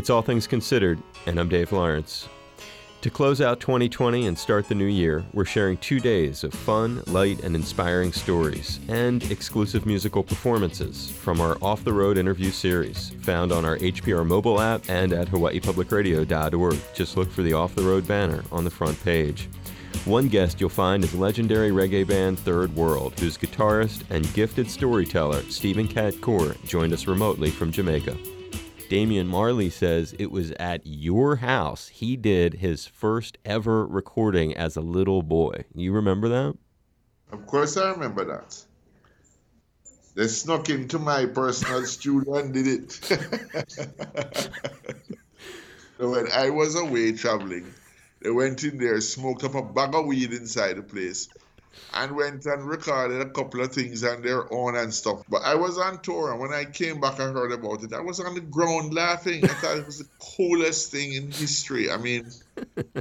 It's All Things Considered, and I'm Dave Lawrence. To close out 2020 and start the new year, we're sharing two days of fun, light, and inspiring stories and exclusive musical performances from our Off the Road interview series, found on our HPR mobile app and at hawaiipublicradio.org. Just look for the Off the Road banner on the front page. One guest you'll find is legendary reggae band Third World, whose guitarist and gifted storyteller Stephen Cat Coore joined us remotely from Jamaica. Damian Marley says it was at your house he did his first ever recording as a little boy. You remember that? Of course, I remember that. They snuck into my personal studio and did it. so when I was away traveling, they went in there, smoked up a bag of weed inside the place, and went and recorded a couple of things on their own and stuff. But I was on tour, and when I came back, I heard about it. I was on the ground laughing. I thought it was the coolest thing in history. I mean,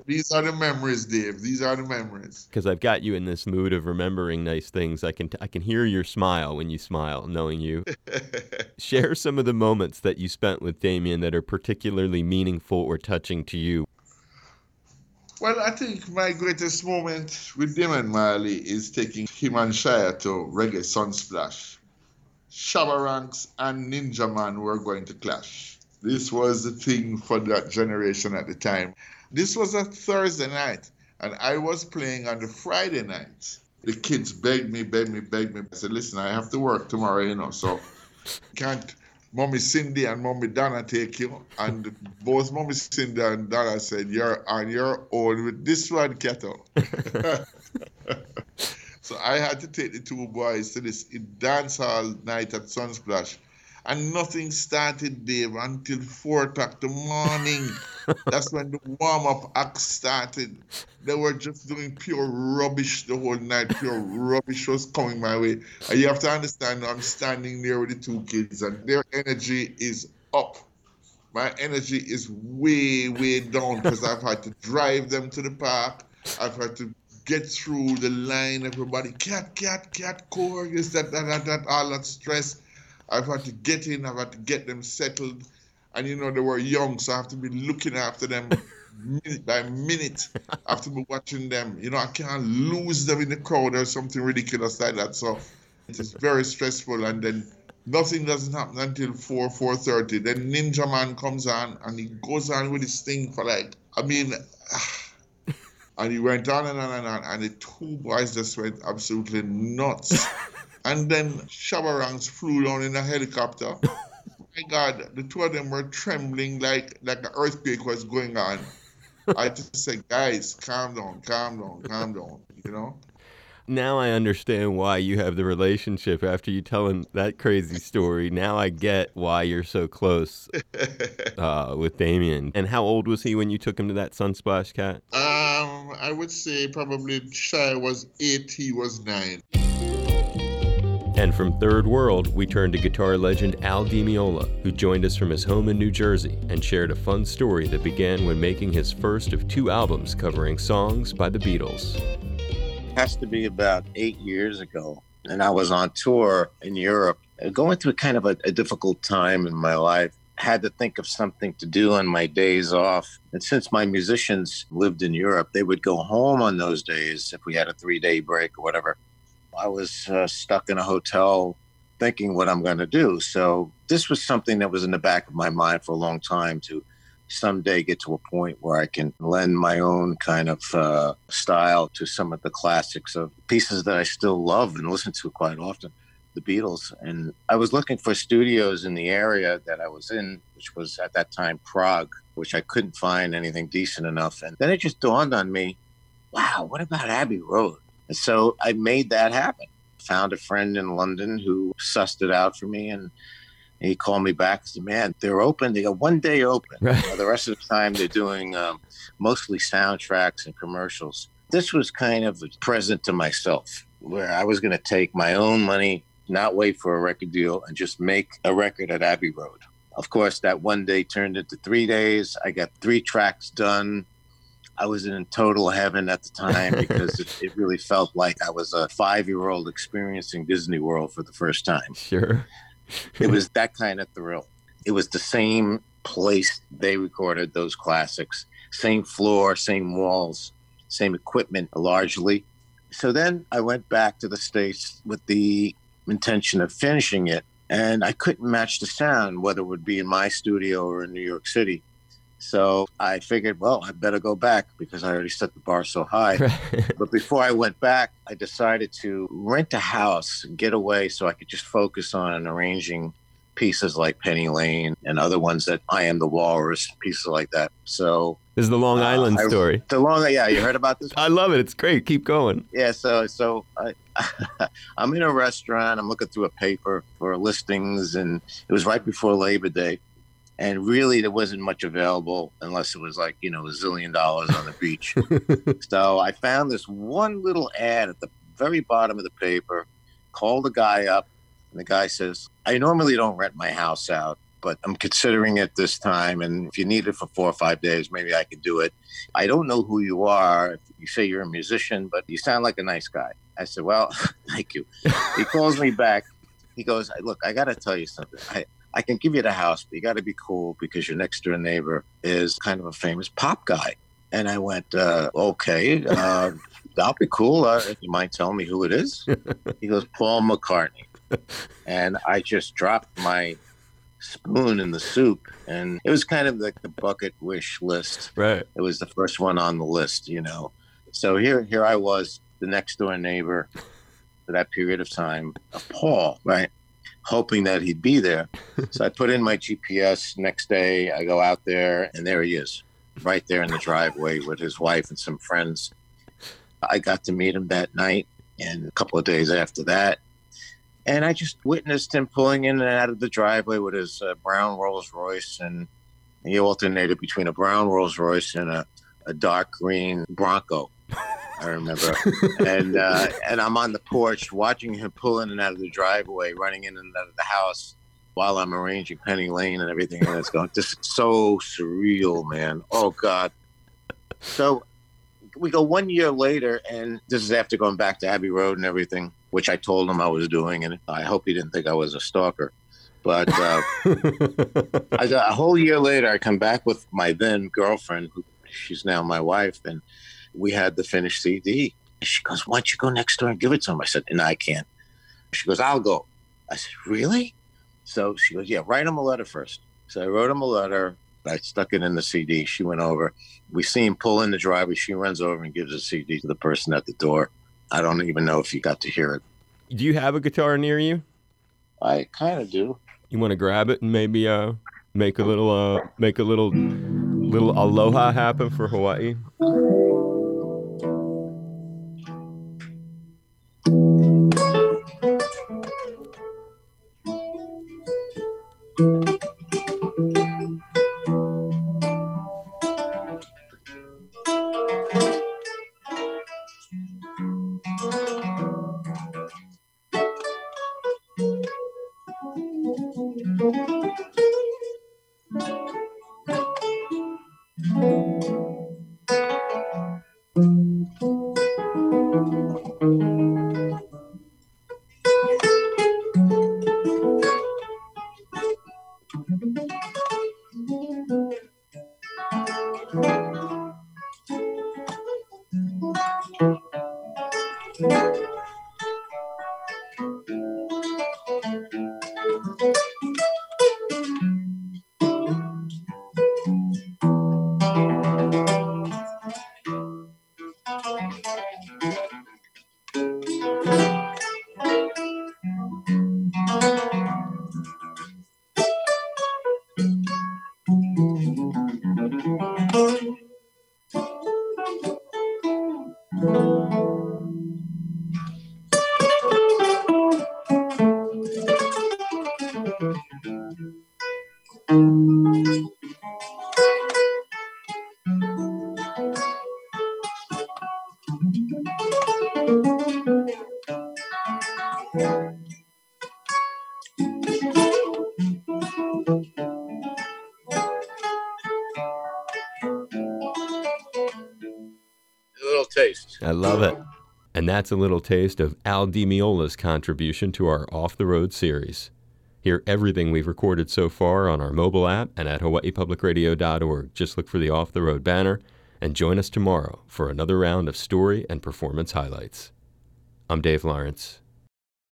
these are the memories, Dave. These are the memories. Because I've got you in this mood of remembering nice things. I can t- I can hear your smile when you smile, knowing you. Share some of the moments that you spent with Damian that are particularly meaningful or touching to you. Well, I think my greatest moment with Damian Marley is taking him and Shia to Reggae Sunsplash. Shabba Ranks and Ninja Man were going to clash. This was the thing for that generation at the time. This was a Thursday night, and I was playing on the Friday night. The kids begged me, begged me, begged me. I said, listen, I have to work tomorrow, you know, so can't Mommy Cindy and Mommy Donna take you. And both Mommy Cindy and Donna said, You're on your own with this one, Kettle. so I had to take the two boys to this dance hall night at Sunsplash. And nothing started, Dave, until four o'clock the morning. That's when the warm up act started. They were just doing pure rubbish the whole night. Pure rubbish was coming my way. And you have to understand, I'm standing there with the two kids, and their energy is up. My energy is way, way down because I've had to drive them to the park. I've had to get through the line. Everybody, cat, cat, cat, this, that, that, that, that, all that stress. I've had to get in, I've had to get them settled. And you know, they were young, so I have to be looking after them minute by minute. I have to be watching them. You know, I can't lose them in the crowd or something ridiculous like that. So it's very stressful. And then nothing doesn't happen until 4, 4.30. Then Ninja Man comes on and he goes on with his thing for like, I mean, and he went on and on and on. And the two boys just went absolutely nuts. And then Shabba Ranks flew down in a helicopter. My God, the two of them were trembling like like an earthquake was going on. I just said, guys, calm down, calm down, calm down, you know? Now I understand why you have the relationship after you telling that crazy story. Now I get why you're so close uh, with Damian. And how old was he when you took him to that Sunsplash cat? Um, I would say probably Shy was eight, he was nine. And from Third World, we turn to guitar legend Al Di Meola, who joined us from his home in New Jersey and shared a fun story that began when making his first of two albums covering songs by the Beatles. It has to be about eight years ago, and I was on tour in Europe, going through kind of a, a difficult time in my life. Had to think of something to do on my days off. And since my musicians lived in Europe, they would go home on those days if we had a three day break or whatever. I was uh, stuck in a hotel thinking what I'm going to do. So this was something that was in the back of my mind for a long time to someday get to a point where I can lend my own kind of uh, style to some of the classics of pieces that I still love and listen to quite often, the Beatles. And I was looking for studios in the area that I was in, which was at that time Prague, which I couldn't find anything decent enough. And then it just dawned on me, wow, what about Abbey Road? And so I made that happen. Found a friend in London who sussed it out for me and he called me back and said, Man, they're open. They got one day open. Right. the rest of the time, they're doing um, mostly soundtracks and commercials. This was kind of a present to myself where I was going to take my own money, not wait for a record deal, and just make a record at Abbey Road. Of course, that one day turned into three days. I got three tracks done. I was in total heaven at the time because it, it, really felt like I was a five year old experiencing Disney World for the first time. Sure. it was that kind of thrill. It was the same place they recorded those classics. Same floor, same walls, same equipment largely. So then I went back to the States with the intention of finishing it. And I couldn't match the sound, whether it would be in my studio or in New York City. So I figured, well, I better go back because I already set the bar so high. but before I went back, I decided to rent a house and get away so I could just focus on arranging pieces like Penny Lane and other ones that I Am the Walrus, pieces like that. So this is the Long Island uh, story. The Long, yeah, you heard about this? I love it. It's great. Keep going. Yeah. So, so I, I'm in a restaurant. I'm looking through a paper for listings, and it was right before Labor Day and really there wasn't much available unless it was like you know a zillion dollars on the beach. So i found this one little ad at the very bottom of the paper called the guy up and the guy says i normally don't rent my house out but i'm considering it this time and if you need it for four or five days maybe i can do it. I don't know who you are. You say you're a musician but you sound like a nice guy. I said well thank you. He calls me back. He goes look i gotta tell you something. I, I can give you the house, but you got to be cool because your next door neighbor is kind of a famous pop guy. And I went, uh, okay, uh, that'll be cool. Uh, you mind telling me who it is? He goes, Paul McCartney. And I just dropped my spoon in the soup. And it was kind of like the bucket wish list. Right. It was the first one on the list, you know. So here, here I was, the next door neighbor for that period of time, of Paul, right? Hoping that he'd be there. so I put in my GPS. Next day, I go out there, and there he is, right there in the driveway with his wife and some friends. I got to meet him that night, and a couple of days after that. And I just witnessed him pulling in and out of the driveway with his uh, brown Rolls Royce, and he alternated between a brown Rolls Royce and a, a dark green Bronco. I remember. and uh, and I'm on the porch watching him pull in and out of the driveway, running in and out of the house while I'm arranging Penny Lane and everything. And it's going, just so surreal, man. Oh, God. So we go one year later, and this is after going back to Abbey Road and everything, which I told him I was doing. And I hope he didn't think I was a stalker. But uh, I, a whole year later, I come back with my then girlfriend, who she's now my wife, and we had the finished CD. She goes, Why don't you go next door and give it to him? I said, No, I can't. She goes, I'll go. I said, Really? So she goes, Yeah, write him a letter first. So I wrote him a letter. I stuck it in the CD. She went over. We see him pull in the driveway. She runs over and gives the CD to the person at the door. I don't even know if he got to hear it. Do you have a guitar near you? I kind of do. You want to grab it and maybe uh, make a little uh, make a little little aloha happen for Hawaii? I love it. And that's a little taste of Al Di Meola's contribution to our Off the Road series. Hear everything we've recorded so far on our mobile app and at hawaiipublicradio.org. Just look for the Off the Road banner and join us tomorrow for another round of story and performance highlights. I'm Dave Lawrence.